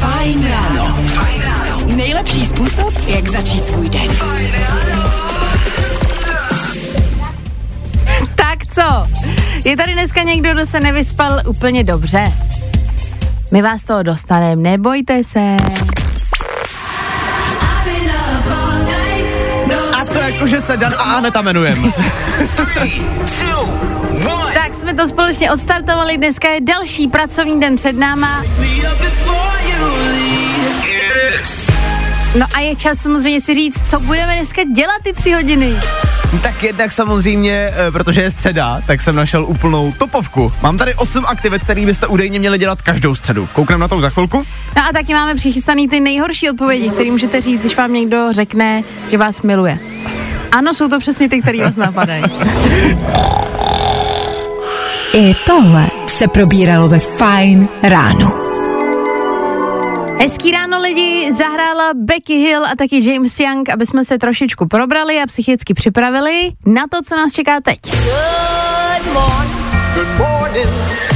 Fajn ráno. Nejlepší způsob, jak začít svůj den. Tak co? Je tady dneska někdo, kdo se nevyspal úplně dobře? My vás toho dostaneme, nebojte se. A to jako, že se Dan a Aneta jmenujem. Tak jsme to společně odstartovali, dneska je další pracovní den před náma. No a je čas samozřejmě si říct, co budeme dneska dělat ty tři hodiny. Tak jednak samozřejmě, eh, protože je středa, tak jsem našel úplnou topovku. Mám tady 8 aktivit, které byste údajně měli dělat každou středu. Koukneme na to za chvilku? No a taky máme přichystaný ty nejhorší odpovědi, které můžete říct, když vám někdo řekne, že vás miluje. Ano, jsou to přesně ty, které vás napadají. I tohle se probíralo ve Fajn ráno. Hezký ráno lidi, zahrála Becky Hill a taky James Young, aby jsme se trošičku probrali a psychicky připravili na to, co nás čeká teď.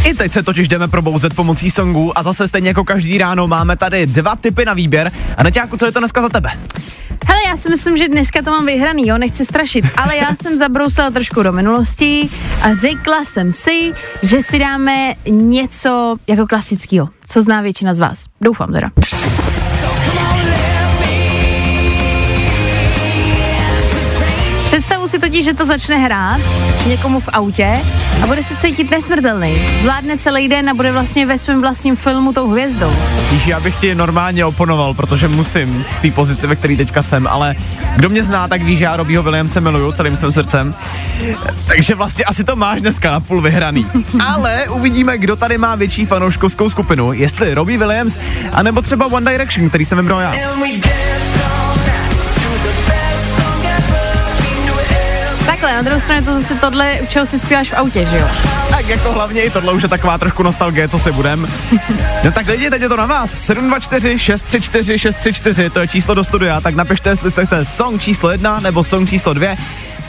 I teď se totiž jdeme probouzet pomocí songů a zase stejně jako každý ráno máme tady dva typy na výběr. A Neťáku, co je to dneska za tebe? Já si myslím, že dneska to mám vyhraný, jo, nechci strašit, ale já jsem zabrousila trošku do minulosti a řekla jsem si, že si dáme něco jako klasického, co zná většina z vás. Doufám teda. Představu si totiž, že to začne hrát někomu v autě a bude se cítit nesmrtelný. Zvládne celý den a bude vlastně ve svém vlastním filmu tou hvězdou. Víš, já bych ti normálně oponoval, protože musím v té pozici, ve které teďka jsem, ale kdo mě zná, tak ví, že já Robího Williamse miluju celým svým srdcem. Takže vlastně asi to máš dneska na půl vyhraný. Ale uvidíme, kdo tady má větší fanouškovskou skupinu, jestli Robbie Williams, anebo třeba One Direction, který jsem vybral já. Takhle, na druhou stranu to zase tohle, u čeho si zpíváš v autě, že jo? Tak jako hlavně i tohle už je taková trošku nostalgie, co si budem. No tak lidi, teď je to na vás. 724 634 634, to je číslo do studia, tak napište, jestli chcete song číslo jedna nebo song číslo dvě.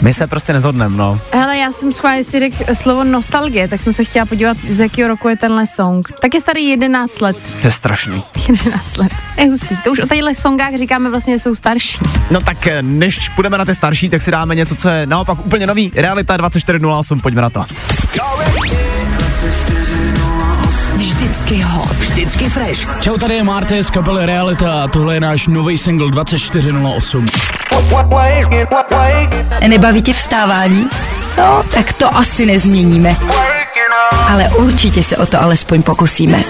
My se prostě nezhodneme, no. Hele, já jsem schválně si řekl slovo nostalgie, tak jsem se chtěla podívat, z jakého roku je tenhle song. Tak je starý 11 let. To je strašný. 11 let. Je hustý. To už o těchto songách říkáme vlastně, že jsou starší. No tak eh, než půjdeme na ty starší, tak si dáme něco, co je naopak úplně nový. Realita 2408, pojďme na to. Vždycky hot. Vždycky fresh. Čau, tady je Marty z kapely Realita a tohle je náš nový single 2408. Nebaví tě vstávání? No, tak to asi nezměníme. Ale určitě se o to alespoň pokusíme.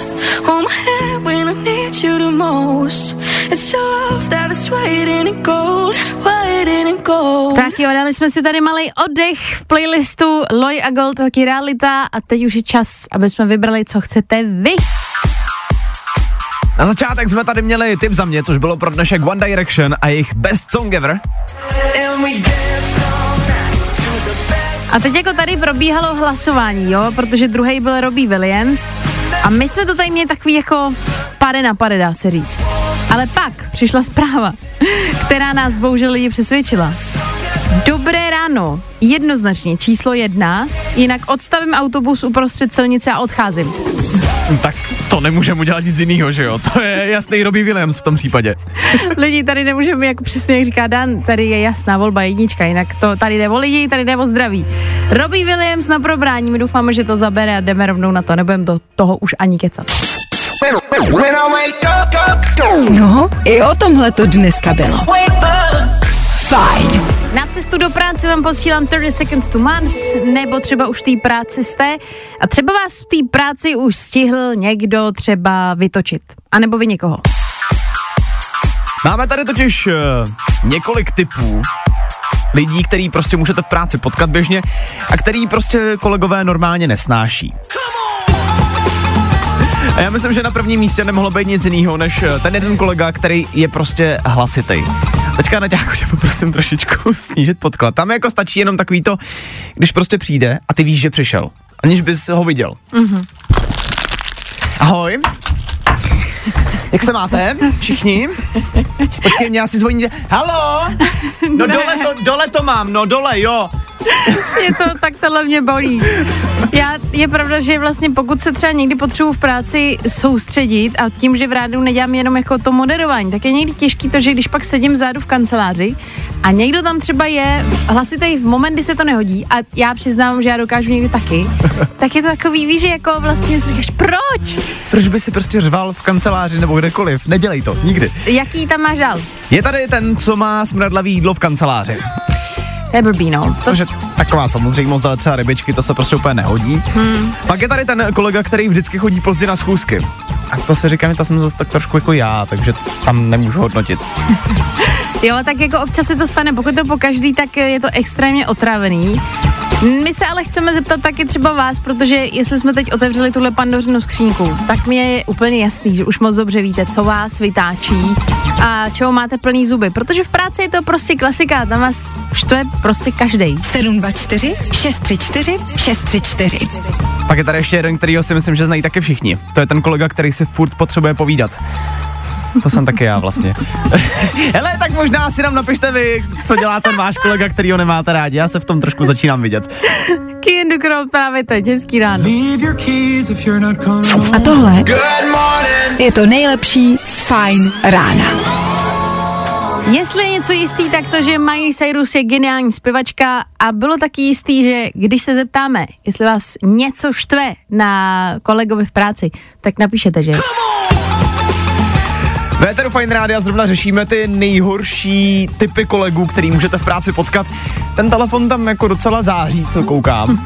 Tak jo, dali jsme si tady malý oddech v playlistu Loy a Gold, taky realita a teď už je čas, aby jsme vybrali, co chcete vy. Na začátek jsme tady měli tip za mě, což bylo pro dnešek One Direction a jejich Best Song Ever. A teď jako tady probíhalo hlasování, jo, protože druhý byl Robbie Williams a my jsme to tady měli takový jako pade na pade, dá se říct. Ale pak přišla zpráva, která nás bohužel lidi přesvědčila. Dobré ráno, jednoznačně číslo jedna, jinak odstavím autobus uprostřed silnice a odcházím. Tak to nemůžeme udělat nic jiného, že jo? To je jasný Robbie Williams v tom případě. Lidi, tady nemůžeme, jako přesně jak říká Dan, tady je jasná volba jednička, jinak to tady jde o lidi, tady jde o zdraví. Robbie Williams na probrání, my doufáme, že to zabere a jdeme rovnou na to, nebudeme do toho už ani kecat. No, i o tomhle to dneska bylo. Fajn. Na cestu do práce vám posílám 30 Seconds to Mars, nebo třeba už v té práci jste a třeba vás v té práci už stihl někdo třeba vytočit. A nebo vy někoho. Máme tady totiž uh, několik typů lidí, který prostě můžete v práci potkat běžně a který prostě kolegové normálně nesnáší. A já myslím, že na prvním místě nemohlo být nic jiného, než eh, ten jeden kolega, který je prostě hlasitý. Teďka na těchku tě poprosím trošičku snížit podklad. Tam jako stačí jenom takový to, když prostě přijde a ty víš, že přišel, aniž bys ho viděl. Mm-hmm. Ahoj. Jak se máte? Všichni? Počkej, mě asi zvoní. Halo? No dole to, dole to mám, no dole, jo. Je to, tak tohle mě bolí. Já, je pravda, že vlastně pokud se třeba někdy potřebuji v práci soustředit a tím, že v rádu nedělám jenom jako to moderování, tak je někdy těžký to, že když pak sedím vzadu v kanceláři a někdo tam třeba je hlasitý v moment, kdy se to nehodí a já přiznám, že já dokážu někdy taky, tak je to takový, víš, že jako vlastně si říkáš, proč? Proč by si prostě řval v kanceláři nebo kdekoliv? Nedělej to, nikdy. Jaký tam máš dál? Je tady ten, co má smradlavý jídlo v kanceláři. To je blbý, no. Což je taková samozřejmost, ale třeba rybičky, to se prostě úplně nehodí. Hmm. Pak je tady ten kolega, který vždycky chodí pozdě na schůzky. A to se říká, že to jsem zase tak trošku jako já, takže tam nemůžu hodnotit. Jo, tak jako občas se to stane, pokud to po každý, tak je to extrémně otravený. My se ale chceme zeptat taky třeba vás, protože jestli jsme teď otevřeli tuhle pandořinu skřínku, tak mi je úplně jasný, že už moc dobře víte, co vás vytáčí a čeho máte plný zuby, protože v práci je to prostě klasika, tam vás štve prostě každý. 724 634 634 Pak je tady ještě jeden, kterýho si myslím, že znají taky všichni. To je ten kolega, který si furt potřebuje povídat. To jsem taky já vlastně. Hele, tak možná si nám napište vy, co dělá ten váš kolega, který ho nemáte rádi. Já se v tom trošku začínám vidět. Kiendu Crowd právě teď, hezký ráno. A tohle je to nejlepší z Fine rána. Jestli je něco jistý, tak to, že Miley Cyrus je geniální zpěvačka a bylo taky jistý, že když se zeptáme, jestli vás něco štve na kolegovi v práci, tak napíšete, že? Véteru Fine Rádia zrovna řešíme ty nejhorší typy kolegů, který můžete v práci potkat. Ten telefon tam jako docela září, co koukám.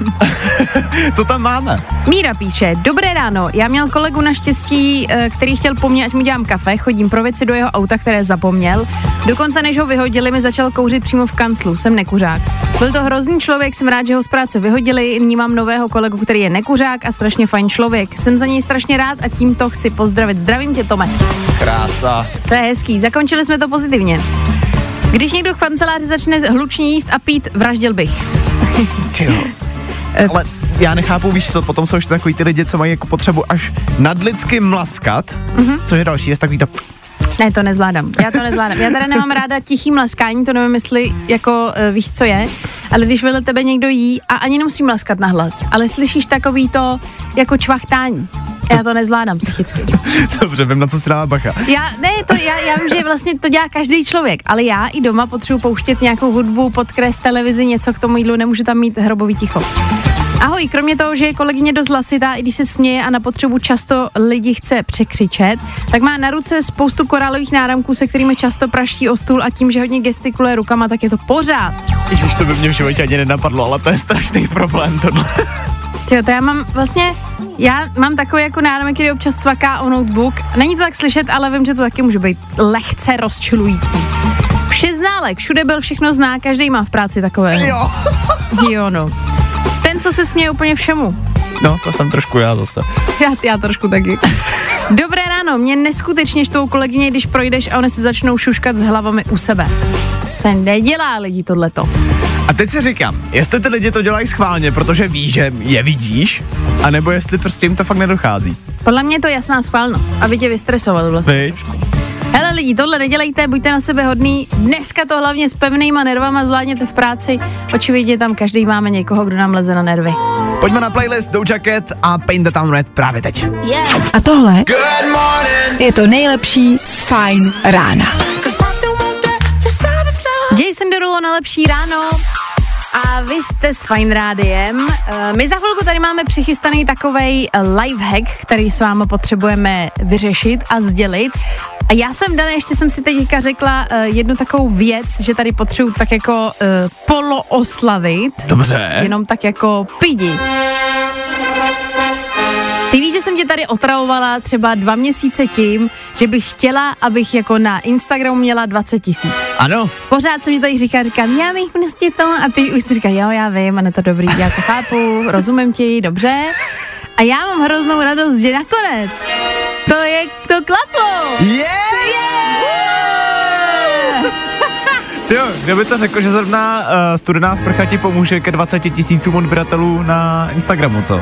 co tam máme? Míra píše, dobré ráno, já měl kolegu naštěstí, eh, který chtěl po mně, ať mu dělám kafe, chodím pro věci do jeho auta, které zapomněl. Dokonce než ho vyhodili, mi začal kouřit přímo v kanclu, jsem nekuřák. Byl to hrozný člověk, jsem rád, že ho z práce vyhodili, nyní mám nového kolegu, který je nekuřák a strašně fajn člověk. Jsem za něj strašně rád a tímto chci pozdravit. Zdravím tě, Tome. Krása. To je hezký, zakončili jsme to pozitivně. Když někdo v kanceláři začne hlučně jíst a pít, vraždil bych. Tyjo. Ale já nechápu, víš co, potom jsou ještě takový ty lidi, co mají jako potřebu až nadlidsky mlaskat, mm-hmm. což je další, je takový to ne, to nezvládám. Já to nezvládám. Já teda nemám ráda tichý mlaskání, to nevím, jestli jako uh, víš, co je, ale když vedle tebe někdo jí a ani nemusí mlaskat na hlas, ale slyšíš takový to jako čvachtání. Já to nezvládám psychicky. Dobře, vím, na co si dává bacha. Já, ne, to, já, já vím, že vlastně to dělá každý člověk, ale já i doma potřebuji pouštět nějakou hudbu, podkres, televizi, něco k tomu jídlu, nemůžu tam mít hrobový ticho. Ahoj, kromě toho, že je kolegyně dost hlasitá, i když se směje a na potřebu často lidi chce překřičet, tak má na ruce spoustu korálových náramků, se kterými často praští o stůl a tím, že hodně gestikuluje rukama, tak je to pořád. Ježiš, to by mě v životě ani nenapadlo, ale to je strašný problém tohle. Jo, to já mám vlastně, já mám takový jako náramek, který občas cvaká o notebook. Není to tak slyšet, ale vím, že to taky může být lehce rozčilující. Vše ználek, všude byl, všechno zná, každý má v práci takové. Jo. jo, no. Ten, co se směje úplně všemu. No, to jsem trošku já zase. Já, já trošku taky. Dobré ráno, mě neskutečně štvou kolegyně, když projdeš a oni se začnou šuškat s hlavami u sebe. Se nedělá lidi tohleto. A teď si říkám, jestli ty lidi to dělají schválně, protože ví, že je vidíš, anebo jestli prostě jim to fakt nedochází. Podle mě je to jasná schválnost, aby tě vystresovat vlastně. Víš? Hele lidi, tohle nedělejte, buďte na sebe hodný. Dneska to hlavně s pevnýma nervama zvládněte v práci. Očividně tam každý máme někoho, kdo nám leze na nervy. Pojďme na playlist Doja Cat a Paint the Town Red právě teď. Yeah. A tohle je to nejlepší z Fine rána. Jason Derulo na lepší ráno. A vy jste s Fine Rádiem. Eh, my za chvilku tady máme přichystaný takovej life hack, který s vámi potřebujeme vyřešit a sdělit. A já jsem dala, ještě jsem si teďka řekla uh, jednu takovou věc, že tady potřebuji tak jako uh, polooslavit. Dobře. Jenom tak jako pidi. Ty víš, že jsem tě tady otravovala třeba dva měsíce tím, že bych chtěla, abych jako na Instagramu měla 20 tisíc. Ano. Pořád se mi tady říká, říkám, já bych prostě to a ty už si říká, jo, já vím, a ne to dobrý, já to chápu, rozumím ti, dobře. A já mám hroznou radost, že nakonec to je, to klaplo. Yes! Yeah! Jo, kdo by to řekl, že zrovna uh, studená sprcha ti pomůže ke 20 tisícům odběratelů na Instagramu, co?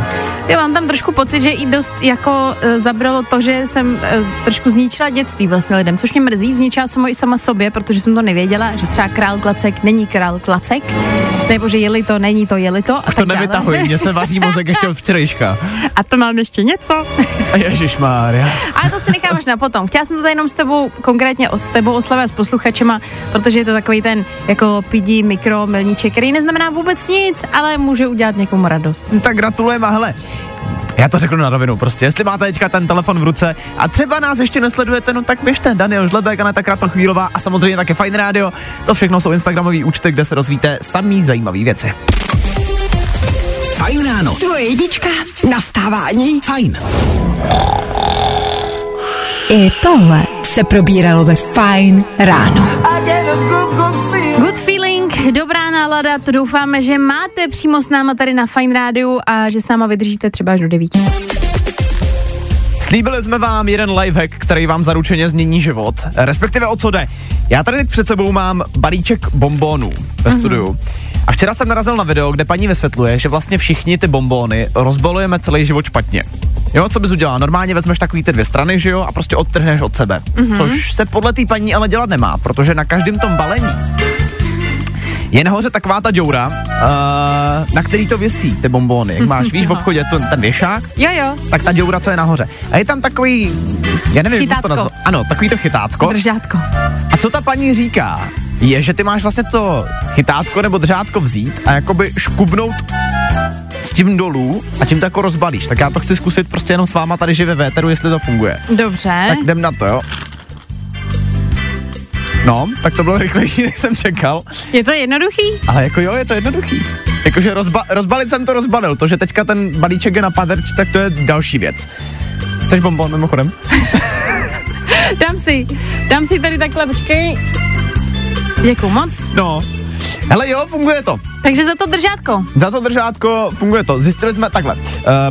Já mám tam trošku pocit, že i dost jako uh, zabralo to, že jsem uh, trošku zničila dětství vlastně lidem, což mě mrzí, zničila jsem ho i sama sobě, protože jsem to nevěděla, že třeba král Klacek není král Klacek nebo že jeli to, není to, jeli to a To tak dále. nevytahuj, mě se vaří mozek ještě od včerejška. A to mám ještě něco. A Ježišmária. Ale to si necháváš na potom. Chtěla jsem to tady jenom s tebou, konkrétně o, s tebou oslavit s posluchačema, protože je to takový ten jako pidí mikro milníček, který neznamená vůbec nic, ale může udělat někomu radost. Tak gratulujeme a hele, já to řeknu na rovinu prostě. Jestli máte teďka ten telefon v ruce a třeba nás ještě nesledujete, no tak běžte. Daniel Žlebek, Aneta Kratochvílová a samozřejmě také Fine Radio. To všechno jsou Instagramové účty, kde se rozvíte samý zajímavé věci. Fajn ráno. Tvoje jednička na vstávání. Fajn. I tohle se probíralo ve Fine ráno. Good feeling, dobrá nálada, to doufáme, že máte přímo s náma tady na Fine Rádiu a že s náma vydržíte třeba až do 9. Slíbili jsme vám jeden lifehack, který vám zaručeně změní život. Respektive o co jde. Já tady teď před sebou mám balíček bombónů ve studiu. A včera jsem narazil na video, kde paní vysvětluje, že vlastně všichni ty bombóny rozbalujeme celý život špatně. Jo, co bys udělal? Normálně vezmeš takový ty dvě strany, že jo, a prostě odtrhneš od sebe. Což se podle té paní ale dělat nemá, protože na každém tom balení je nahoře taková ta děura, uh, na který to visí, ty bombóny. Jak máš, víš, v obchodě to, ten věšák, Jo, jo, tak ta děura, co je nahoře. A je tam takový, já nevím, jak to nazval. Ano, takový to chytátko. držátko. A co ta paní říká, je, že ty máš vlastně to chytátko nebo držátko vzít a jakoby škubnout tím dolů a tím to jako rozbalíš. Tak já to chci zkusit prostě jenom s váma tady živě ve véteru, jestli to funguje. Dobře. Tak jdem na to, jo. No, tak to bylo rychlejší, než jsem čekal. Je to jednoduchý? Ale jako jo, je to jednoduchý. Jakože rozba- rozbalit jsem to rozbalil. To, že teďka ten balíček je na paderč, tak to je další věc. Chceš bonbon mimochodem? Dám si, dám si tady takhle, počkej. Děkuju moc. No. Hele jo, funguje to. Takže za to držátko. Za to držátko funguje to. Zjistili jsme takhle. Uh,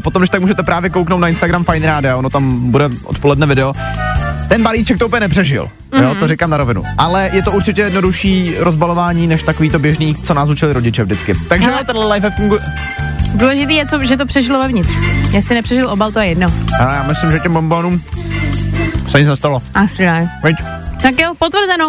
potom, když tak můžete právě kouknout na Instagram Fine Radio, ono tam bude odpoledne video. Ten balíček to úplně nepřežil, mm-hmm. jo, to říkám na rovinu. Ale je to určitě jednodušší rozbalování, než takový to běžný, co nás učili rodiče vždycky. Takže Ale- no, tenhle life funguje. Důležitý je, co, že to přežilo vevnitř. Jestli nepřežil obal, to je jedno. A já myslím, že těm bombonům se nic nestalo. Asi ne. Veď? Tak jo, potvrzeno.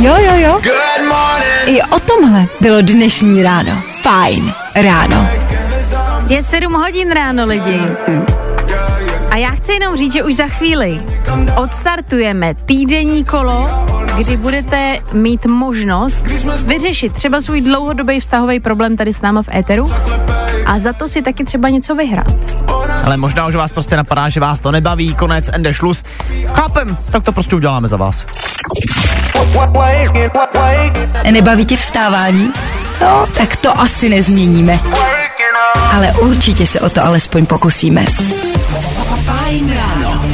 Jo, jo, jo. I o tomhle bylo dnešní ráno. Fajn ráno. Je 7 hodin ráno, lidi. A já chci jenom říct, že už za chvíli odstartujeme týdenní kolo, kdy budete mít možnost vyřešit třeba svůj dlouhodobý vztahový problém tady s náma v éteru a za to si taky třeba něco vyhrát. Ale možná, že vás prostě napadá, že vás to nebaví, konec, ende, šlus. Chápem, tak to prostě uděláme za vás. Nebaví tě vstávání? No, tak to asi nezměníme. Ale určitě se o to alespoň pokusíme. Fajn ráno.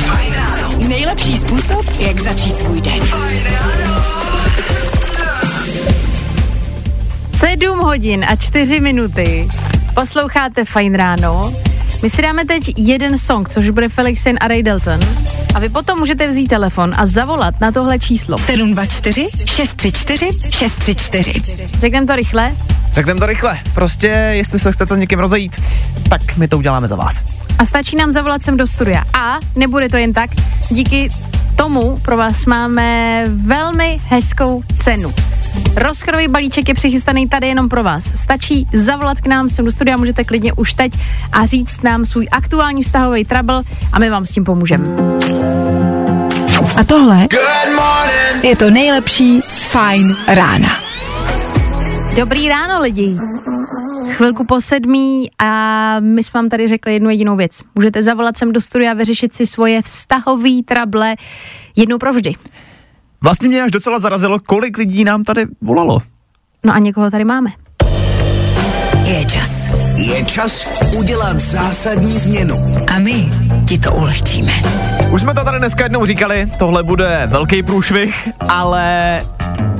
Nejlepší způsob, jak začít svůj den. 7 hodin a 4 minuty. Posloucháte Fajn ráno. My si dáme teď jeden song, což bude Felixin a Ray Dalton. A vy potom můžete vzít telefon a zavolat na tohle číslo. 724 634 634. Řekneme to rychle. Řekneme to rychle. Prostě, jestli se chcete s někým rozejít, tak my to uděláme za vás. A stačí nám zavolat sem do studia. A nebude to jen tak, díky tomu pro vás máme velmi hezkou cenu. Rozchodový balíček je přichystaný tady jenom pro vás. Stačí zavolat k nám sem do studia, můžete klidně už teď a říct nám svůj aktuální vztahový trouble a my vám s tím pomůžeme. A tohle je to nejlepší z Fajn rána. Dobrý ráno lidi. Chvilku po sedmí a my jsme vám tady řekli jednu jedinou věc. Můžete zavolat sem do studia a vyřešit si svoje vztahový trable jednou provždy. Vlastně mě až docela zarazilo, kolik lidí nám tady volalo. No a někoho tady máme. Je čas. Je čas udělat zásadní změnu. A my ti to ulehčíme. Už jsme to tady dneska jednou říkali, tohle bude velký průšvih, ale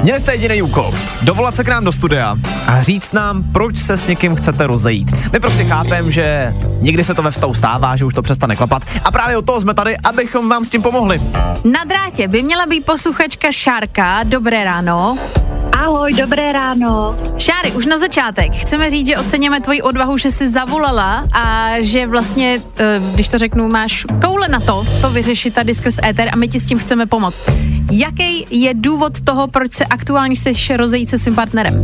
Měli jste jediný úkol. Dovolat se k nám do studia a říct nám, proč se s někým chcete rozejít. My prostě chápeme, že někdy se to ve vztahu stává, že už to přestane klapat a právě o toho jsme tady, abychom vám s tím pomohli. Na drátě by měla být posluchačka Šárka. Dobré ráno. Ahoj, dobré ráno. Šáry, už na začátek. Chceme říct, že oceněme tvoji odvahu, že jsi zavolala a že vlastně, eh, když to řeknu, máš koule na to, to vyřešit tady skrz éter a my ti s tím chceme pomoct. Jaký je důvod toho, proč se aktuálně chceš rozejít se svým partnerem?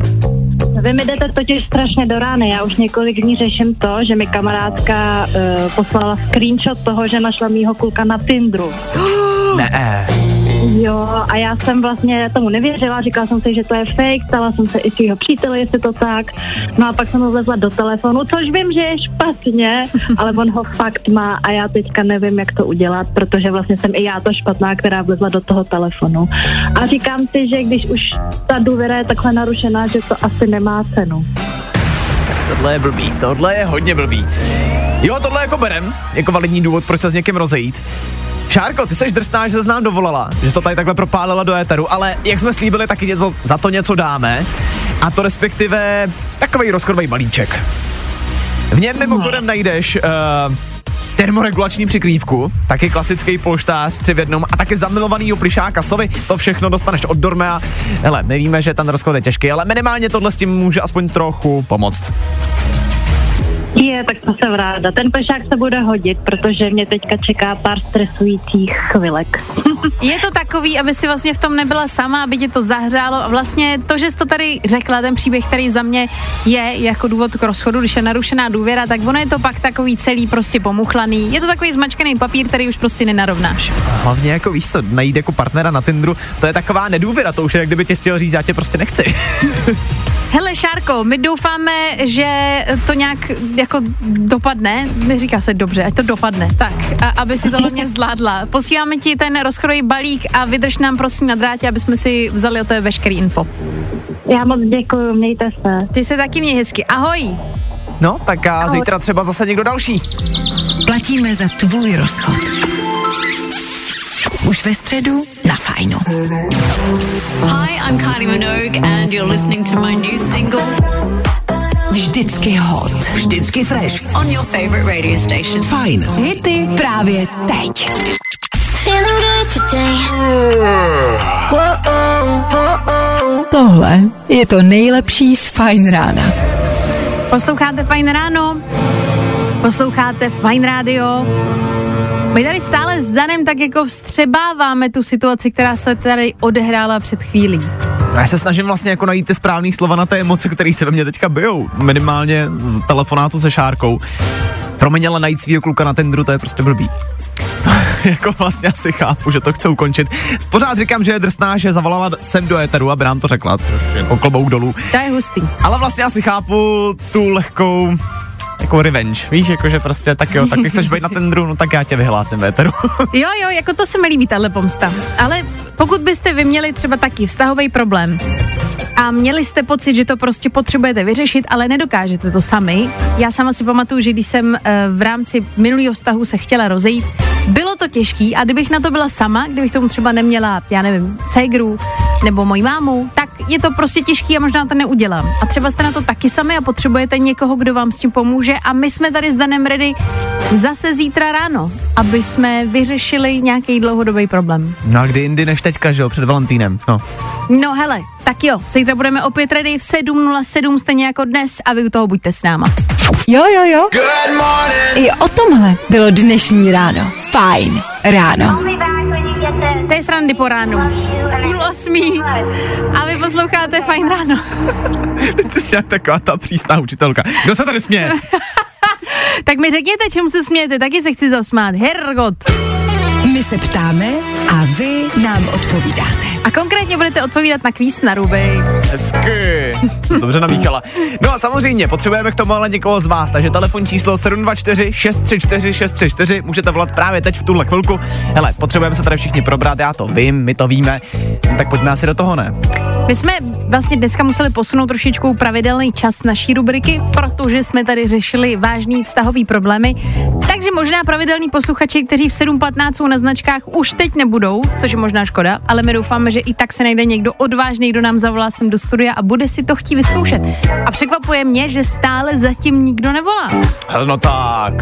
Vy mi jdete totiž strašně do rány. Já už několik dní řeším to, že mi kamarádka uh, poslala screenshot toho, že našla mýho kluka na Tindru. Ne. Jo, a já jsem vlastně tomu nevěřila, říkala jsem si, že to je fake, stala jsem se i svého přítele, jestli to tak. No a pak jsem ho vlezla do telefonu, což vím, že je špatně, ale on ho fakt má a já teďka nevím, jak to udělat, protože vlastně jsem i já to špatná, která vlezla do toho telefonu. A říkám si, že když už ta důvěra je takhle narušená, že to asi nemá cenu. Tohle je blbý, tohle je hodně blbý. Jo, tohle jako berem, jako validní důvod, proč se s někým rozejít. Šárko, ty seš drsná, že se nám dovolala, že to tady takhle propálila do éteru, ale jak jsme slíbili, taky něco, za to něco dáme. A to respektive takový rozchodový balíček. V něm mimochodem najdeš uh, termoregulační přikrývku, taky klasický polštář tři v jednom a taky zamilovaný plišáka sovy, to všechno dostaneš od Dormea. Hele, my víme, že ten rozchod je těžký, ale minimálně tohle s tím může aspoň trochu pomoct. Je, tak to jsem ráda. Ten pešák se bude hodit, protože mě teďka čeká pár stresujících chvilek. Je to takový, aby si vlastně v tom nebyla sama, aby tě to zahřálo a vlastně to, že jsi to tady řekla, ten příběh, který za mě je jako důvod k rozchodu, když je narušená důvěra, tak ono je to pak takový celý prostě pomuchlaný. Je to takový zmačkaný papír, který už prostě nenarovnáš. Hlavně jako víš co, najít jako partnera na Tinderu, to je taková nedůvěra, to už je, jak kdyby tě chtěl říct, já tě prostě nechci. Hele Šárko, my doufáme, že to nějak jako dopadne, neříká se dobře, ať to dopadne, tak, a, aby si to hlavně zvládla. Posíláme ti ten rozchodový balík a vydrž nám prosím na drátě, aby jsme si vzali o tebe veškerý info. Já moc děkuji, mějte se. Ty se taky mě hezky, ahoj. No, tak a zítra třeba zase někdo další. Platíme za tvůj rozchod. Už ve středu na Fajnu. Hi, I'm Kylie Minogue and you're listening to my new single Vždycky hot. Vždycky fresh. on your favorite radio station. Fajn. Hity právě teď. Tohle je to nejlepší z Fajn rána. Posloucháte Fajn ráno, posloucháte Fajn rádio. My tady stále s Danem tak jako vstřebáváme tu situaci, která se tady odehrála před chvílí. Já se snažím vlastně jako najít ty správný slova na té emoce, které se ve mně teďka bijou. Minimálně z telefonátu se Šárkou. Promiň, ale najít svýho kluka na tendru, to je prostě blbý. jako vlastně asi chápu, že to chce ukončit. Pořád říkám, že je drsná, že zavolala sem do éteru, aby nám to řekla, jako klobouk dolů. To je hustý. Ale vlastně asi chápu tu lehkou jako revenge, víš, jakože prostě tak jo, tak ty chceš být na tendru, no tak já tě vyhlásím v éteru. Jo, jo, jako to se mi líbí, tahle pomsta. Ale pokud byste vy měli třeba taky vztahový problém a měli jste pocit, že to prostě potřebujete vyřešit, ale nedokážete to sami. Já sama si pamatuju, že když jsem eh, v rámci minulého vztahu se chtěla rozejít, bylo to těžký a kdybych na to byla sama, kdybych tomu třeba neměla, já nevím, ségru nebo moji mámu, tak je to prostě těžký a možná to neudělám. A třeba jste na to taky sami a potřebujete někoho, kdo vám s tím pomůže a my jsme tady s Danem ready zase zítra ráno, aby jsme vyřešili nějaký dlouhodobý problém. No a kdy jindy než teďka, že jo, před Valentínem, no. No hele, tak jo, zítra budeme opět ready v 7.07 stejně jako dnes a vy u toho buďte s náma. Jo, jo, jo. I o tomhle bylo dnešní ráno. Fajn ráno. To je srandy po ránu. Půl osmí a vy posloucháte Fajn ráno. Ty jsi taková ta přísná učitelka. Kdo se tady směje? Tak mi řekněte, čemu se smějete, taky se chci zasmát. Hergot. My se ptáme a vy nám odpovídáte. A konkrétně budete odpovídat na kvíz na ruby. Hezky. Dobře namíchala. No a samozřejmě, potřebujeme k tomu ale někoho z vás, takže telefon číslo 724 634 634, můžete volat právě teď v tuhle chvilku. Hele, potřebujeme se tady všichni probrat, já to vím, my to víme, tak pojďme asi do toho, ne? My jsme vlastně dneska museli posunout trošičku pravidelný čas naší rubriky, protože jsme tady řešili vážný vztahový problémy. Takže možná pravidelní posluchači, kteří v 7.15 jsou na značkách, už teď nebudou, což je možná škoda, ale my doufáme, že i tak se najde někdo odvážný, kdo nám zavolá sem do studia a bude si to chtít vyzkoušet. A překvapuje mě, že stále zatím nikdo nevolá. No tak.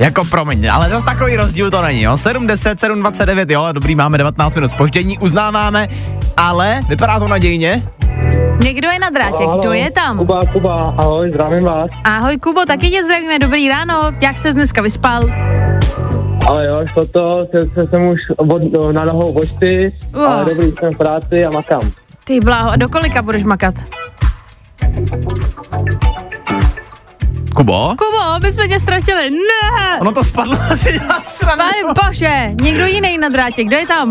Jako promiň, ale zase takový rozdíl to není, jo. 7, 10, 7, 29, jo, dobrý, máme 19 minut spoždění, uznáváme, ale vypadá to nadějně. Někdo je na drátě, kdo je tam? Kuba, Kuba, ahoj, zdravím vás. Ahoj Kubo, taky tě zdravíme, dobrý ráno, jak se dneska vyspal? Ale jo, šlo to, se, se jsem už od, na nohou od čtyř, Oh. ale dobrý, jsem v práci a makám. Ty bláho, a do kolika budeš makat? Kubo? Kubo, my jsme tě ztratili, ne! Ono to spadlo asi na stranu. Pane bože, někdo jiný na drátě, kdo je tam?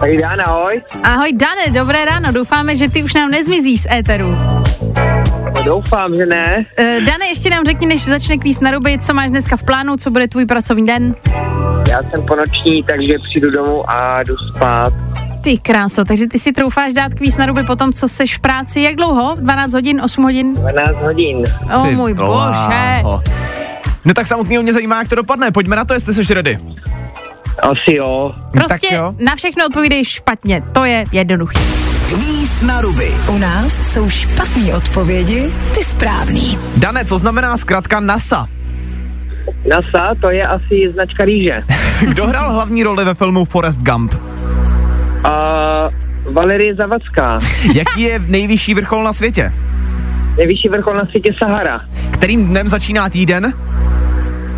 Tak Jan, ahoj. Ahoj Dane, dobré ráno, doufáme, že ty už nám nezmizíš z éteru. No, doufám, že ne. Uh, Dane, ještě nám řekni, než začne kvíz na ruby, co máš dneska v plánu, co bude tvůj pracovní den? Já jsem ponoční, takže přijdu domů a jdu spát. Ty kráso, takže ty si troufáš dát kvíz na ruby po tom, co seš v práci, jak dlouho? 12 hodin, 8 hodin? 12 hodin. O Ty můj bože. No tak samotného mě zajímá, jak to dopadne. Pojďme na to, jestli jsi ready. Asi jo. tak Prostě jo. na všechno odpovídej špatně, to je jednoduché. Kvíz na ruby. U nás jsou špatné odpovědi, ty správný. Dane, co znamená zkrátka NASA? NASA, to je asi značka rýže. Kdo hrál hlavní roli ve filmu Forrest Gump? A Valerie Zavacká. Jaký je nejvyšší vrchol na světě? Nejvyšší vrchol na světě Sahara. Kterým dnem začíná týden?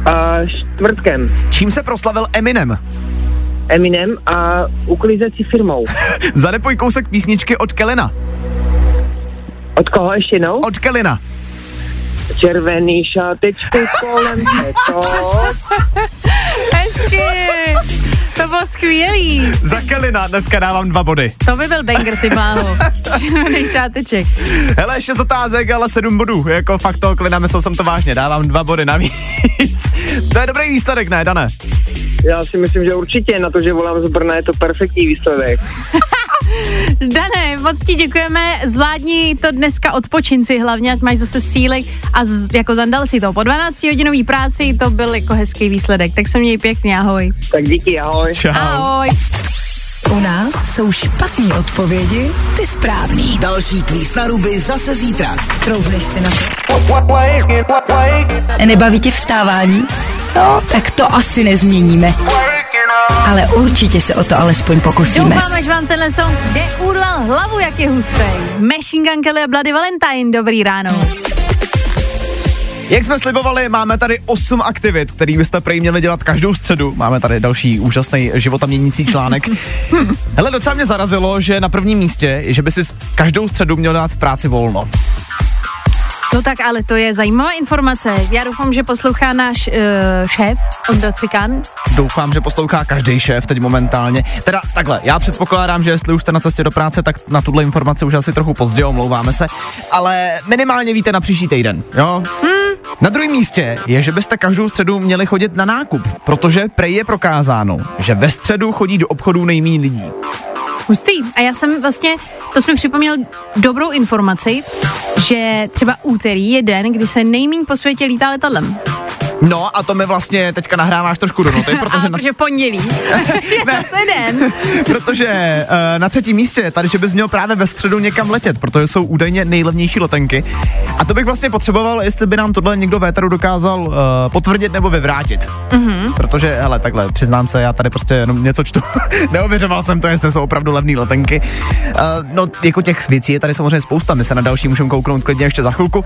A čtvrtkem Čím se proslavil Eminem? Eminem a uklízecí firmou. Zadepoj kousek písničky od Kelina. Od koho ještě jednou? Od Kelina. Červený šátečku kolem to. Hezky! To bylo skvělý. Za Kelina dneska dávám dva body. To by byl banger, ty bláho. Červený šáteček. Hele, šest otázek, ale sedm bodů. Jako fakt to Kelina, myslel jsem to vážně. Dávám dva body navíc. to je dobrý výsledek, ne, Dane? Já si myslím, že určitě na to, že volám z Brna, je to perfektní výsledek. Dané, moc ti děkujeme, zvládni to dneska odpočin si hlavně, ať máš zase síly a z, jako zandal si to. Po 12 hodinový práci to byl jako hezký výsledek, tak se měj pěkně, ahoj. Tak díky, ahoj. Čau. Ahoj. U nás jsou špatné odpovědi, ty správný. Další kvíz na ruby zase zítra. Troubneš si na to. Nebaví tě vstávání? No, tak to asi nezměníme. Ale určitě se o to alespoň pokusíme. Doufáme, že vám tenhle song jde urval hlavu, jak je hustý. Machine Gun Kelly a Bloody Valentine, dobrý ráno. Jak jsme slibovali, máme tady osm aktivit, který byste prej měli dělat každou středu. Máme tady další úžasný života měnící článek. Hele, docela mě zarazilo, že na prvním místě je, že by si každou středu měl dát v práci volno. No tak ale to je zajímavá informace. Já doufám, že poslouchá náš uh, šéf, Ondra Cikán. Doufám, že poslouchá každý šéf teď momentálně. Teda takhle, já předpokládám, že jestli už jste na cestě do práce, tak na tuhle informaci už asi trochu pozdě, omlouváme se. Ale minimálně víte na příští týden, jo? Hmm. Na druhém místě je, že byste každou středu měli chodit na nákup, protože prej je prokázáno, že ve středu chodí do obchodů nejméně lidí. Hustý. A já jsem vlastně, to jsme připomněl dobrou informaci, že třeba úterý je den, kdy se nejmíň po světě lítá letadlem. No a to mi vlastně teďka nahráváš trošku do noty, protože a na, protože pondělí je zase den. protože uh, na třetím místě tady, že bys měl právě ve středu někam letět, protože jsou údajně nejlevnější letenky. A to bych vlastně potřeboval, jestli by nám tohle někdo véteru dokázal uh, potvrdit nebo vyvrátit. Mm-hmm. Protože, hele, takhle, přiznám se, já tady prostě jenom něco čtu. Neověřoval jsem to, jestli jsou opravdu levné letenky. Uh, no, jako těch věcí je tady samozřejmě spousta, my se na další můžeme kouknout klidně ještě za chvilku,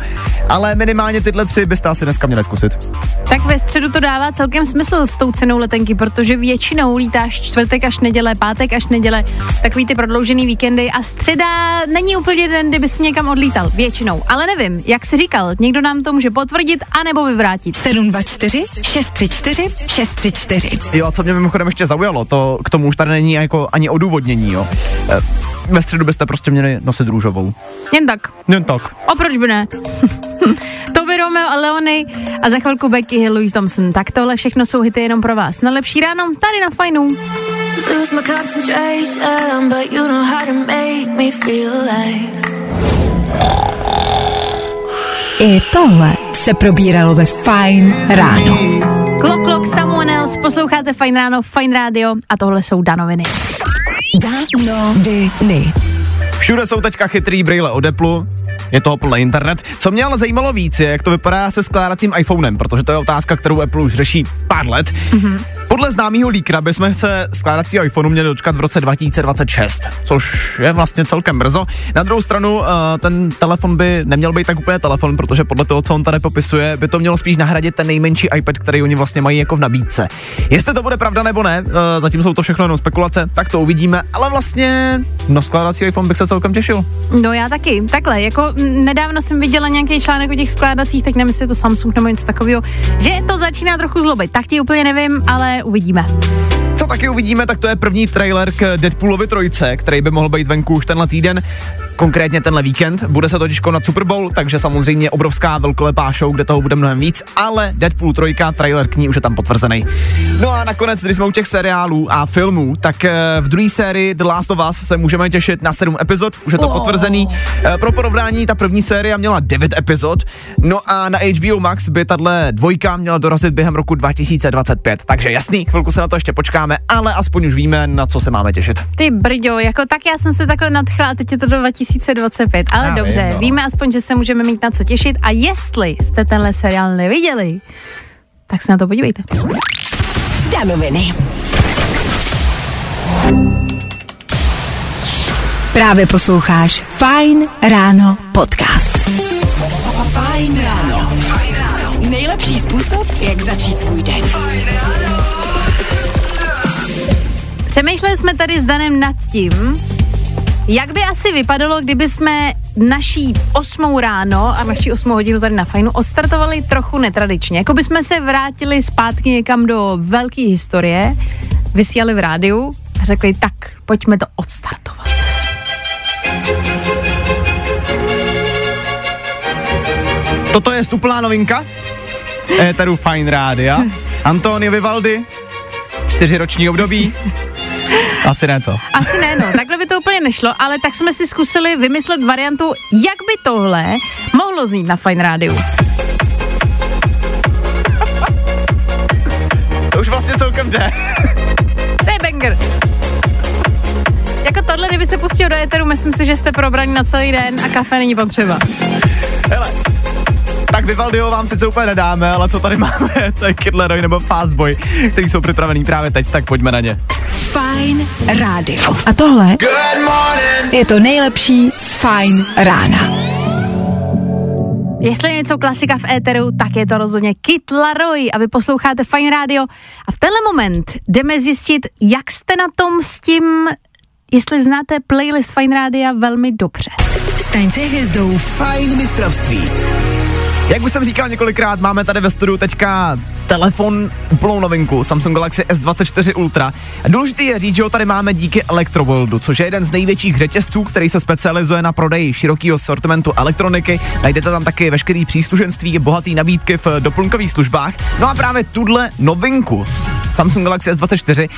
ale minimálně tyhle tři byste asi dneska měli zkusit. Tak ve středu to dává celkem smysl s tou cenou letenky, protože většinou lítáš čtvrtek až neděle, pátek až neděle, takový ty prodloužený víkendy a středa není úplně den, kdyby si někam odlítal. Většinou. Ale nevím, jak jsi říkal, někdo nám to může potvrdit anebo vyvrátit. 724 634 634. Jo, a co mě mimochodem ještě zaujalo, to k tomu už tady není jako ani odůvodnění, jo. E, ve středu byste prostě měli nosit růžovou. Jen tak. Jen tak. O proč by ne? Romeo a Leony a za chvilku Becky Hill, Louis Thompson. Tak tohle všechno jsou hity jenom pro vás. Na lepší ráno, tady na fajnu. Lose my concentration, but you know how to make me feel alive. I tohle se probíralo ve Fine ráno. Clock Clock, Someone Else, posloucháte Fine ráno, Fine Radio a tohle jsou danoviny. Danoviny. Všude jsou teďka chytrý brýle od Apple, je toho plný internet. Co mě ale zajímalo víc, je, jak to vypadá se skládacím iPhonem, protože to je otázka, kterou Apple už řeší pár let. Mm-hmm. Podle známého líkra bychom se skládacího iPhoneu měli dočkat v roce 2026, což je vlastně celkem brzo. Na druhou stranu, uh, ten telefon by neměl být tak úplně telefon, protože podle toho, co on tady popisuje, by to mělo spíš nahradit ten nejmenší iPad, který oni vlastně mají jako v nabídce. Jestli to bude pravda nebo ne, uh, zatím jsou to všechno jenom spekulace, tak to uvidíme, ale vlastně no skládací iPhone bych se celkem těšil. No já taky, takhle, jako nedávno jsem viděla nějaký článek o těch skládacích, tak je to Samsung nebo něco takového, že to začíná trochu zlobit, tak ti úplně nevím, ale uvidíme. Co taky uvidíme, tak to je první trailer k Deadpoolovi trojce, který by mohl být venku už tenhle týden konkrétně tenhle víkend. Bude se totiž konat Super Bowl, takže samozřejmě obrovská velkolepá show, kde toho bude mnohem víc, ale Deadpool 3, trailer k ní už je tam potvrzený. No a nakonec, když jsme u těch seriálů a filmů, tak eh, v druhé sérii The Last of Us se můžeme těšit na 7 epizod, už je to oh. potvrzený. Eh, pro porovnání, ta první série měla 9 epizod, no a na HBO Max by tahle dvojka měla dorazit během roku 2025. Takže jasný, chvilku se na to ještě počkáme, ale aspoň už víme, na co se máme těšit. Ty brďo, jako tak já jsem se takhle nadchla a teď je to do 2025, ale já dobře, vím, no. víme aspoň, že se můžeme mít na co těšit a jestli jste tenhle seriál neviděli, tak se na to podívejte. Danoviny. Právě posloucháš Fine Ráno podcast. Fajn ráno. Nejlepší způsob, jak začít svůj den. Přemýšleli jsme tady s Danem nad tím, jak by asi vypadalo, kdyby jsme naší osmou ráno a naší osmou hodinu tady na Fajnu ostartovali trochu netradičně. Jako by jsme se vrátili zpátky někam do velké historie, vysílali v rádiu a řekli, tak pojďme to odstartovat. Toto je stuplá novinka Éteru Fine Rádia. Antonio Vivaldi, čtyřiroční období. Asi ne, co? Asi ne, no, úplně nešlo, ale tak jsme si zkusili vymyslet variantu, jak by tohle mohlo znít na Fine Rádiu. To už vlastně celkem jde. To je banger. Jako tohle, kdyby se pustil do éteru, myslím si, že jste probraní na celý den a kafe není potřeba. Hele, tak Vivaldiho vám sice úplně nedáme, ale co tady máme, to je Kid Laroi nebo Fastboy, který jsou připravený právě teď, tak pojďme na ně. Fine Radio. A tohle je to nejlepší z Fine rána. Jestli je něco klasika v éteru, tak je to rozhodně Kit Laroi a vy posloucháte Fine Radio. A v tenhle moment jdeme zjistit, jak jste na tom s tím, jestli znáte playlist Fine Rádia velmi dobře. Staň se hvězdou. Fajn mistrovství. Jak už jsem říkal několikrát, máme tady ve studiu teďka telefon, úplnou novinku, Samsung Galaxy S24 Ultra. A důležité je říct, že ho tady máme díky Electroworldu, což je jeden z největších řetězců, který se specializuje na prodej širokého sortimentu elektroniky. Najdete tam taky veškerý příslušenství, bohatý nabídky v doplňkových službách. No a právě tuhle novinku Samsung Galaxy S24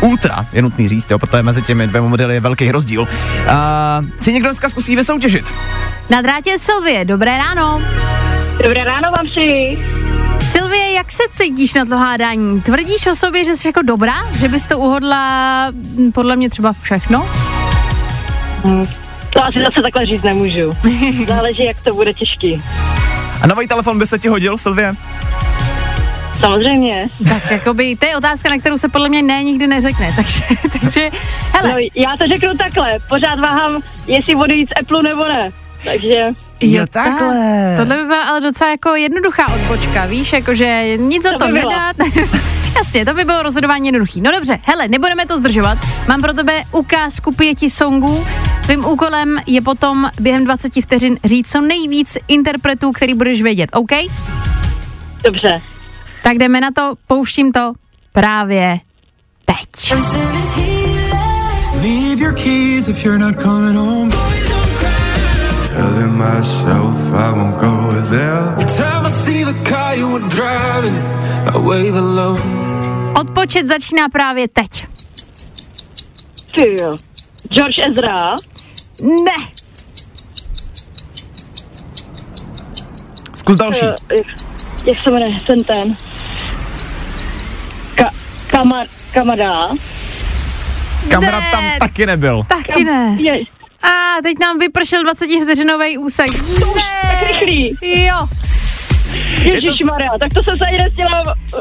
Ultra, je nutný říct, jo, protože mezi těmi dvěma modely je velký rozdíl. Uh, si někdo dneska zkusí vysoutěžit? Na drátě Silvie, dobré ráno. Dobré ráno vám přeji. Silvie, jak se cítíš na to hádání? Tvrdíš o sobě, že jsi jako dobrá? Že bys to uhodla hm, podle mě třeba všechno? To asi zase takhle říct nemůžu. Záleží, jak to bude těžký. A nový telefon by se ti hodil, Silvie? Samozřejmě. Tak jakoby, to je otázka, na kterou se podle mě ne nikdy neřekne, takže, takže hele. No, já to řeknu takhle, pořád váhám, jestli odejít z Apple nebo ne. Takže Jo, takhle. Tohle by byla ale docela jako jednoduchá odbočka, víš, jakože nic za To to, by nedát. Jasně, to by bylo rozhodování jednoduchý. No dobře, hele, nebudeme to zdržovat. Mám pro tebe ukázku pěti songů. Tvým úkolem je potom během 20 vteřin říct co nejvíc interpretů, který budeš vědět, OK? dobře. Tak jdeme na to, pouštím to právě teď. Leave your keys if you're not coming home. Telling myself I won't go there. Every time I see the car you were driving, I wave hello. Odpočet začíná právě teď. Ty jo. George Ezra. Ne. Zkus další. Eh, jak, jak se jmenuje ten ten? Ka, kamar, kamarád. Kamarád tam taky nebyl. Taky ne. Je, A teď nám vypršel 20 vteřinový úsek. tak Ne. rychlý. Jo. Ježišmarja, tak to jsem se ani nestihla eh,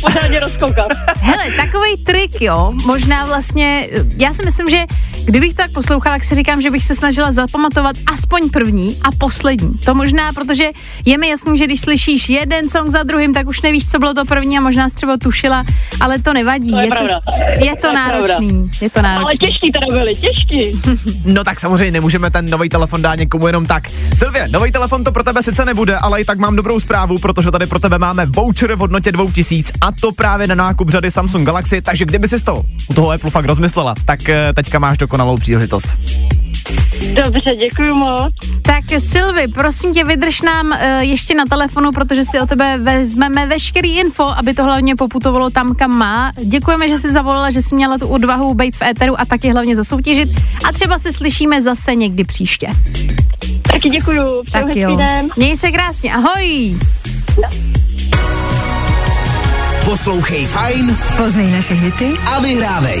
pořádně rozkoukat. Hele, takový trik, jo, možná vlastně, já si myslím, že kdybych to tak poslouchala, tak si říkám, že bych se snažila zapamatovat aspoň první a poslední. To možná, protože je mi jasný, že když slyšíš jeden song za druhým, tak už nevíš, co bylo to první a možná jsi třeba tušila, ale to nevadí. To je je, pravda. to, je to To je náročný. Je to náročný. Ale těžký teda byly, těžký. No tak samozřejmě nemůžeme ten nový telefon dát někomu jenom tak. Silvě, nový telefon to pro tebe sice nebude, ale i tak mám dobrou zprávu, protože tady pro tebe máme voucher v hodnotě 2000 a to právě na nákup řady Samsung Galaxy, takže kdyby si to u toho Apple fakt rozmyslela, tak eh, teďka máš dokonalou příležitost. Dobře, děkuji moc. Tak Silvi, prosím tě, vydrž nám uh, ještě na telefonu, protože si o tebe vezmeme veškerý info, aby to hlavně poputovalo tam, kam má. Děkujeme, že jsi zavolala, že jsi měla tu odvahu být v éteru a taky hlavně zasoutěžit. A třeba se slyšíme zase někdy příště. Taky děkuju. Přeju Tak jo. den. Měj se krásně, ahoj! Poslouchej Fajn Poznej naše hity. a vyhrávej.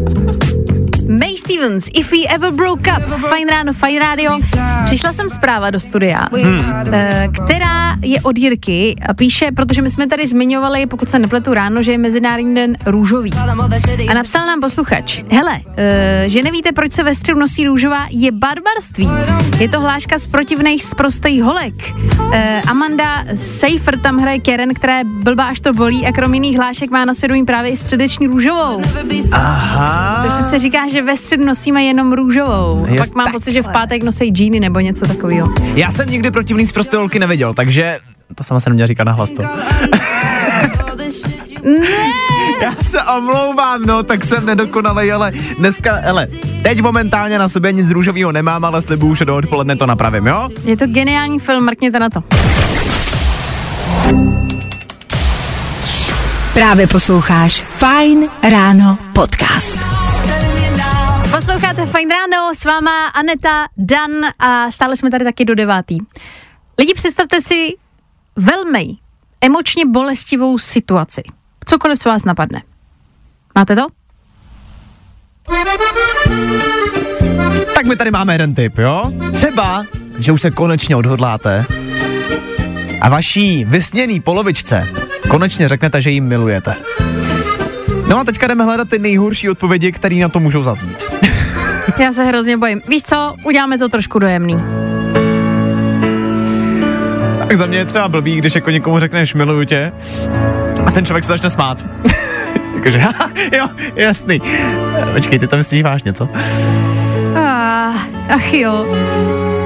Stevens, If We Ever Broke Up, Fajn ráno, Fajn rádio. Přišla jsem zpráva do studia, hmm. která je od Jirky a píše, protože my jsme tady zmiňovali, pokud se nepletu ráno, že je Mezinárodní den růžový. A napsal nám posluchač, hele, eh, že nevíte, proč se ve středu nosí růžová, je barbarství. Je to hláška z protivných sprostých holek. Eh, Amanda Seifer tam hraje Karen, která je blbá až to bolí a krom jiných hlášek má na svědomí právě i středeční růžovou. Aha. To sice říká, že ve středu nosíme jenom růžovou. A Jo, pak mám pocit, že v pátek nosí džíny nebo něco takového. Já jsem nikdy protivný z prosté holky neviděl, takže to sama se neměla říkat na hlas, co? Já se omlouvám, no, tak jsem nedokonalej, ale dneska, hele, teď momentálně na sobě nic růžového nemám, ale slibuju, že do odpoledne to napravím, jo? Je to geniální film, mrkněte na to. Právě posloucháš Fajn ráno podcast. Posloucháte Fajn ráno, s váma Aneta, Dan a stále jsme tady taky do devátý. Lidi, představte si velmi emočně bolestivou situaci. Cokoliv, co vás napadne. Máte to? Tak my tady máme jeden tip, jo? Třeba, že už se konečně odhodláte a vaší vysněný polovičce konečně řeknete, že jim milujete. No a teďka jdeme hledat ty nejhorší odpovědi, které na to můžou zaznít. Já se hrozně bojím. Víš co, uděláme to trošku dojemný. Tak za mě je třeba blbý, když jako někomu řekneš miluju tě a ten člověk se začne smát. Jakože, jo, jasný. Počkej, ty to myslíš vážně, co? Ah, ach jo.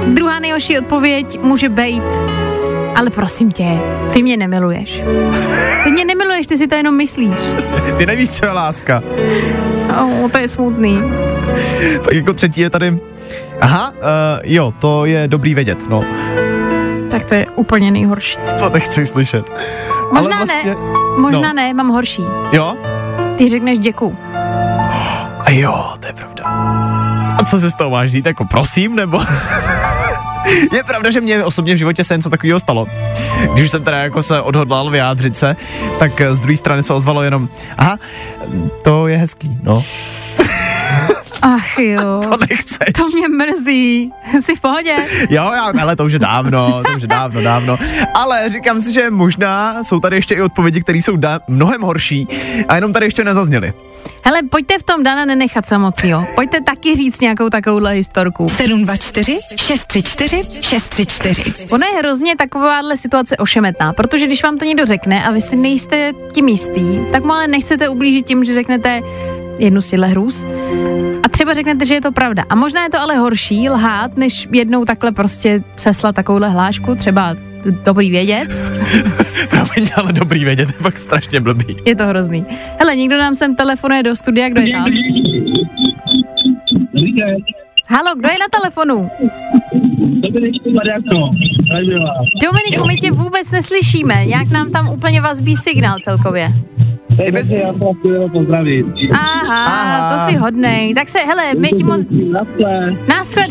Druhá nejhorší odpověď může být, ale prosím tě, ty mě nemiluješ. Ty mě nemiluješ, ty si to jenom myslíš. Ty nevíš, co je láska. Oh, to je smutný. Tak jako třetí je tady, aha, uh, jo, to je dobrý vědět, no. Tak to je úplně nejhorší. To nechci slyšet. Možná Ale vlastně, ne, možná no. ne, mám horší. Jo? Ty řekneš děkuju. A jo, to je pravda. A co se z toho máš dít, jako prosím, nebo? Je pravda, že mě osobně v životě se něco takového stalo. Když jsem teda jako se odhodlal vyjádřit se, tak z druhé strany se ozvalo jenom, aha, to je hezký, no. Ach jo. To nechceš. To mě mrzí. Jsi v pohodě? Jo, já, ale to už je dávno, to už je dávno, dávno. Ale říkám si, že možná jsou tady ještě i odpovědi, které jsou da- mnohem horší a jenom tady ještě nezazněly. Hele, pojďte v tom Dana nenechat samotnýho. Pojďte taky říct nějakou takovouhle historku. 724 634 634. Ono je hrozně takováhle situace ošemetná, protože když vám to někdo řekne a vy si nejste tím jistý, tak mu ale nechcete ublížit tím, že řeknete jednu z těchto hrůz. A třeba řeknete, že je to pravda. A možná je to ale horší lhát, než jednou takhle prostě seslat takovouhle hlášku, třeba dobrý vědět. Promiň, ale dobrý vědět, je fakt strašně blbý. Je to hrozný. Hele, někdo nám sem telefonuje do studia, kdo je tam? Halo, kdo je na telefonu? Dominiku, my tě vůbec neslyšíme, jak nám tam úplně vazbí signál celkově. Ty bys... Já to pozdravit. Aha, Aha, to si hodnej. Tak se, hele, my ti moc... Naschle.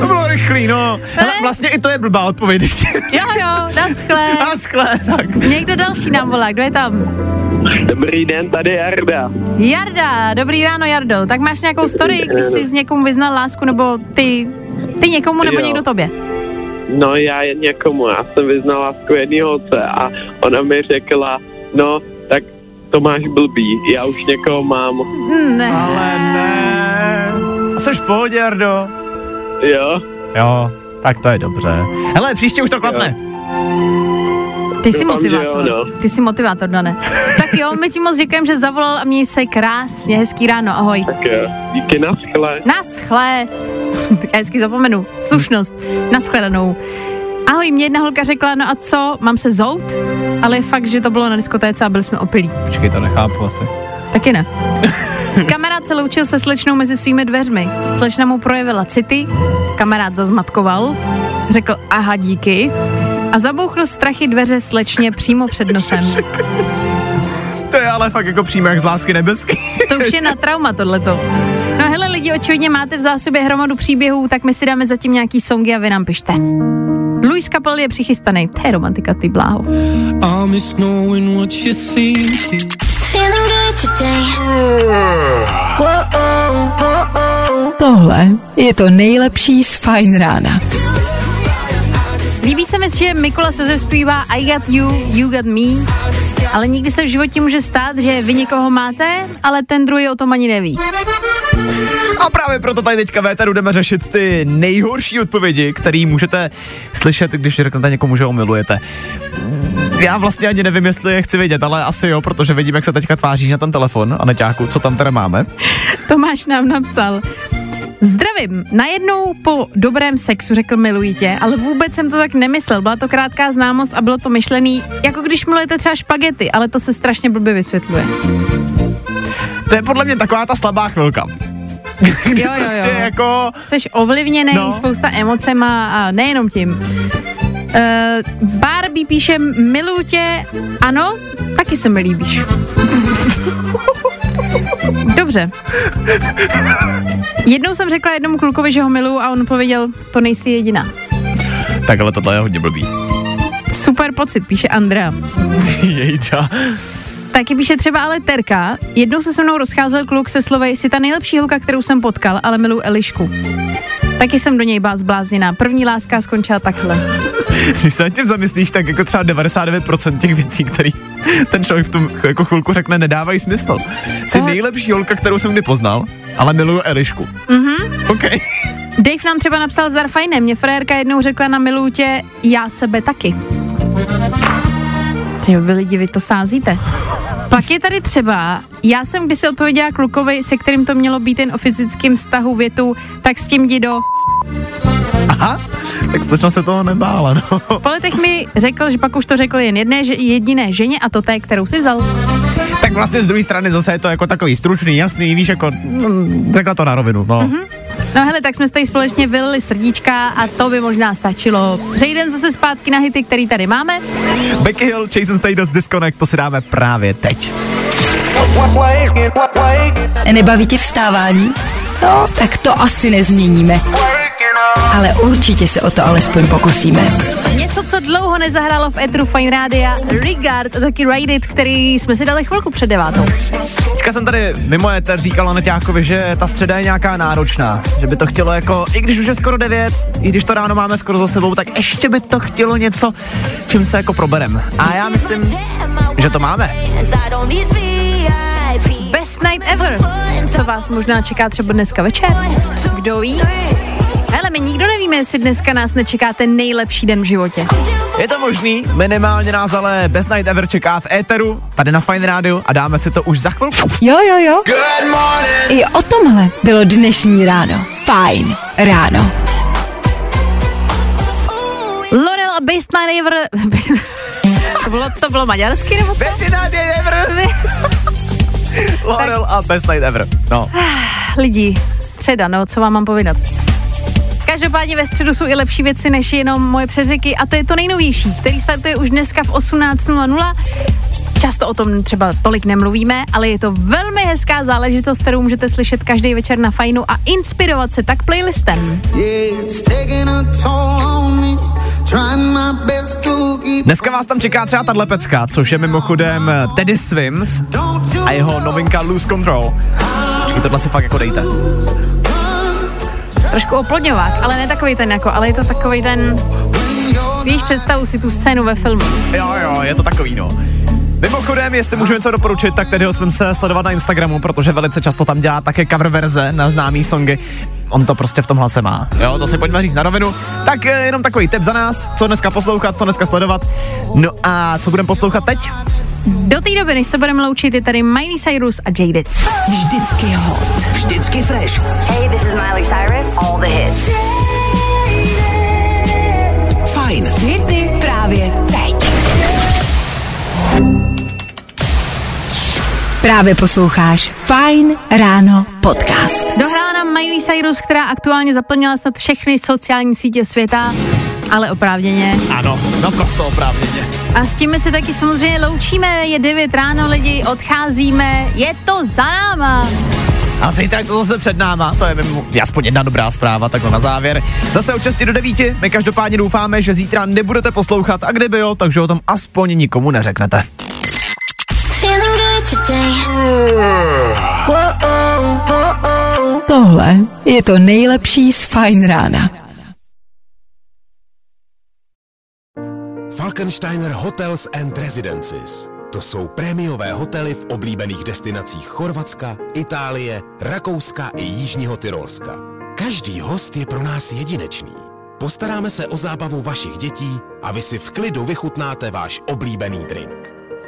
To bylo rychlý, no. Hele, vlastně i to je blbá odpověď. Jo, jo, naschle. Naschle, tak. Někdo další nám volá, kdo je tam? Dobrý den, tady je Jarda. Jarda, dobrý ráno Jardo. Tak máš nějakou story, když jsi s někomu vyznal lásku, nebo ty, ty někomu, nebo Jo. někdo tobě? No já jen někomu, já jsem vyznal lásku jedný holce a ona mi řekla, no, tak to máš blbý, já už někoho mám. Ne. Ale ne. A jsi v pohodě, Jardo? Jo? Jo, tak to je dobře. Hele, příště už to klapne. Ty jsi Doufám, motivátor. jo, no. Ty jsi motivátor, Dané. Tak jo, my ti moc děkujeme, že zavolal a měj se krásně, hezký ráno, ahoj. Tak jo, díky naschle. Naschle. Tak já hezky zapomenu. Slušnost. Naschledanou. Ahoj, mě jedna holka řekla, no a co, mám se zout? Ale je fakt, že to bylo na diskotéce a byli jsme opilí. Počkej, to nechápu asi. Taky ne. Kamarád se loučil se slečnou mezi svými dveřmi. Slečna mu projevila city, kamarád zazmatkoval, řekl aha díky a zabouchl strachy dveře slečně přímo před nosem. To je ale fakt jako přímo jak z lásky nebeský. To už je na trauma tohleto. No hele lidi, očividně máte v zásobě hromadu příběhů, tak my si dáme zatím nějaký songy a vy nám pište. Louis Capel je přichystaný. To je romantika, ty bláho. Tohle je to nejlepší z Fine rána. Líbí se mi, že Mikolas Josef zpívá I got you, you got me, ale nikdy se v životě může stát, že vy někoho máte, ale ten druhý o tom ani neví. A právě proto tady teďka v éteru jdeme řešit ty nejhorší odpovědi, které můžete slyšet, když řeknete někomu, že ho milujete. Já vlastně ani nevím, jestli je chci vědět, ale asi jo, protože vidím, jak se teďka tváříš na ten telefon a neťáku, co tam teda máme. Tomáš nám napsal. Zdravím. Najednou po dobrém sexu řekl miluji tě, ale vůbec jsem to tak nemyslel. Byla to krátká známost a bylo to myšlený, jako když milujete třeba špagety, ale to se strašně blbě vysvětluje. To je podle mě taková ta slabá chvilka. Kdy Jo, jo, prostě jo. jako... Jsi ovlivněný No. no. spousta emocema a nejenom tím. Uh, Barbie píše, miluju tě, ano, taky se mi líbíš. Dobře. Jednou jsem řekla jednomu klukovi, že ho miluju a on odpověděl, to nejsi jediná. Tak ale tohle je hodně blbý. Super pocit, píše Andrea. Jejča. Taky píše třeba ale Terka. Jednou se se mnou rozcházel kluk se slovy, jsi ta nejlepší holka, kterou jsem potkal, ale miluji Elišku. Taky jsem do něj byla zblázněná. První láska skončila takhle. Když se nad tím zamyslíš, tak jako třeba 99% těch věcí, které ten člověk v tom jako chvilku řekne, nedávají smysl. Jsi Tohle- nejlepší holka, kterou jsem kdy poznal, ale miluju Elišku. Mhm. OK. Dave nám třeba napsal zdar fajné. Mě frérka jednou řekla na miluju tě, já sebe taky. Ty lidi, vy to sázíte. Pak je tady třeba, já jsem kdysi odpověděla klukovi, se kterým to mělo být jen o fyzickém vztahu větu, tak s tím jdi do. Aha, tak slečna se toho nebála, no. Po letech mi řekl, že pak už to řekl jen jedné, že jediné ženě a to té, kterou si vzal. Tak vlastně z druhé strany zase je to jako takový stručný, jasný, víš, jako mm, řekla to na rovinu, no. Mhm. No hele, tak jsme se tady společně vylili srdíčka a to by možná stačilo. Přejdeme zase zpátky na hity, který tady máme. Becky Hill, Jason Statham Disconnect, to si dáme právě teď. Nebaví tě vstávání? No, tak to asi nezměníme. Ale určitě se o to alespoň pokusíme. Něco, co dlouho nezahrálo v Etru Fine Rádia, Regard a taky Ride It, který jsme si dali chvilku před devátou. Teďka jsem tady mimo éter říkala Neťákovi, že ta středa je nějaká náročná, že by to chtělo jako, i když už je skoro 9, i když to ráno máme skoro za sebou, tak ještě by to chtělo něco, čím se jako proberem. A já myslím, že to máme. Best night ever. Co vás možná čeká třeba dneska večer? Kdo ví? Hele, my nikdo nevíme, jestli dneska nás nečeká ten nejlepší den v životě. Je to možný, minimálně nás ale Best Night Ever čeká v éteru, tady na Fine Radio a dáme si to už za chvilku. Jo, jo, jo. I o tomhle bylo dnešní ráno. Fajn ráno. Lorel a Best Night Ever... to, bylo, to bylo maďarsky nebo co? Best Night Ever. Laurel a Best Night Ever. No. Lidi, středa, no, co vám mám povídat? Každopádně ve středu jsou i lepší věci než jenom moje přeřeky a to je to nejnovější, který startuje už dneska v 18.00. Často o tom třeba tolik nemluvíme, ale je to velmi hezká záležitost, kterou můžete slyšet každý večer na fajnu a inspirovat se tak playlistem. Dneska vás tam čeká třeba tahle pecka, což je mimochodem Teddy Swims a jeho novinka Lose Control. Počkej, tohle si fakt jako dejte. Trošku oplodňovák, ale ne takový ten jako, ale je to takový ten... Víš, představu si tu scénu ve filmu. Jo, jo, je to takový, no. Mimochodem, jestli můžu něco doporučit, tak tedy ho svým se sledovat na Instagramu, protože velice často tam dělá také cover verze na známý songy. On to prostě v tom hlase má. Jo, to si pojďme říct na rovinu. Tak eh, jenom takový tip za nás, co dneska poslouchat, co dneska sledovat. No a co budeme poslouchat teď? Do té doby, než se budeme loučit, je tady Miley Cyrus a Jaded. Vždycky hot. Vždycky fresh. Hey, this is Miley Cyrus. All the hits. Fajn. Hity právě Právě posloucháš Fine Ráno podcast. Dohrála nám Miley Cyrus, která aktuálně zaplnila snad všechny sociální sítě světa, ale oprávněně. Ano, naprosto oprávněně. A s tím my se taky samozřejmě loučíme, je 9 ráno lidi, odcházíme, je to za náma. A zítra je to zase před náma, to je mimo, aspoň jedna dobrá zpráva, takhle na závěr. Zase od 6 do 9, my každopádně doufáme, že zítra nebudete poslouchat a kdyby jo, takže o tom aspoň nikomu neřeknete. Tohle je to nejlepší z Fine Rána. Falkensteiner Hotels and Residences. To jsou prémiové hotely v oblíbených destinacích Chorvatska, Itálie, Rakouska i Jižního Tyrolska. Každý host je pro nás jedinečný. Postaráme se o zábavu vašich dětí a vy si v klidu vychutnáte váš oblíbený drink.